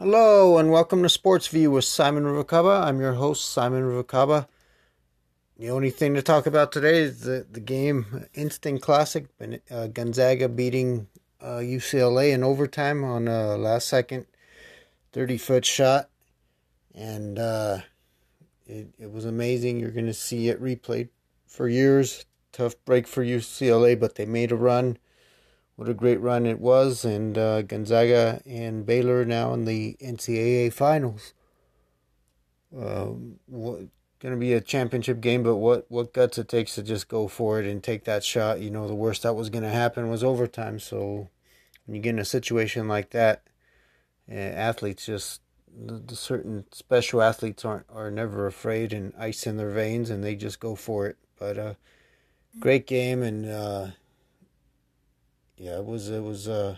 Hello and welcome to Sports View with Simon Ruvalcaba. I'm your host, Simon Ruvalcaba. The only thing to talk about today is the, the game Instant Classic, uh, Gonzaga beating uh, UCLA in overtime on a last second 30 foot shot. And uh, it, it was amazing. You're going to see it replayed for years. Tough break for UCLA, but they made a run what a great run it was, and uh, Gonzaga and Baylor now in the NCAA finals. Uh, what going to be a championship game, but what what guts it takes to just go for it and take that shot. You know, the worst that was going to happen was overtime. So when you get in a situation like that, uh, athletes just the, the, certain special athletes aren't are never afraid and ice in their veins, and they just go for it. But uh, great game and uh, yeah, it was it was uh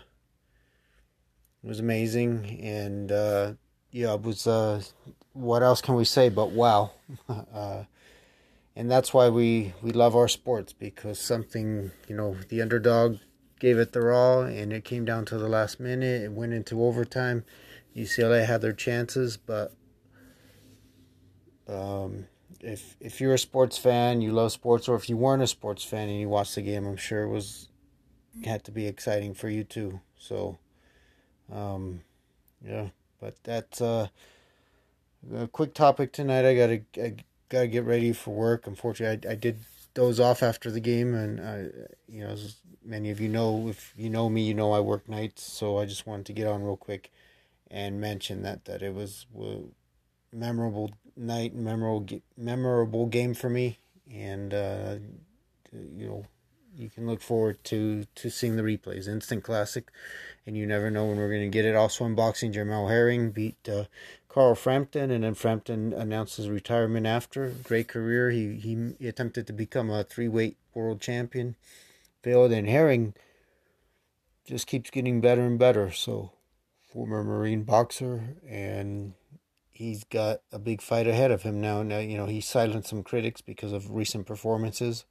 it was amazing and uh yeah, it was uh what else can we say but wow. uh and that's why we we love our sports because something, you know, the underdog gave it their all and it came down to the last minute. It went into overtime. UCLA had their chances, but um, if if you're a sports fan, you love sports, or if you weren't a sports fan and you watched the game, I'm sure it was had to be exciting for you too. So, um, yeah, but that's uh, a quick topic tonight. I gotta I gotta get ready for work. Unfortunately, I, I did doze off after the game, and I, you know, as many of you know, if you know me, you know I work nights. So I just wanted to get on real quick and mention that that it was a memorable night, memorable memorable game for me, and uh, you know you can look forward to to seeing the replays. Instant classic, and you never know when we're going to get it. Also in boxing, Jamel Herring beat uh, Carl Frampton, and then Frampton announced his retirement after. Great career. He he, he attempted to become a three weight world champion, failed, and Herring just keeps getting better and better. So, former Marine boxer, and he's got a big fight ahead of him now. Now you know he silenced some critics because of recent performances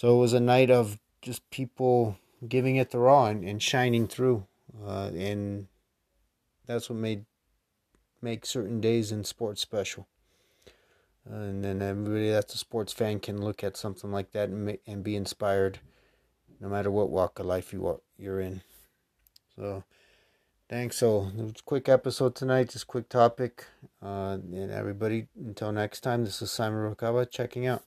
so it was a night of just people giving it their all and, and shining through. Uh, and that's what made make certain days in sports special. Uh, and then everybody that's a sports fan can look at something like that and, and be inspired no matter what walk of life you are, you're in. So thanks. So quick episode tonight, just quick topic. Uh, and everybody, until next time, this is Simon Ruvalcaba checking out.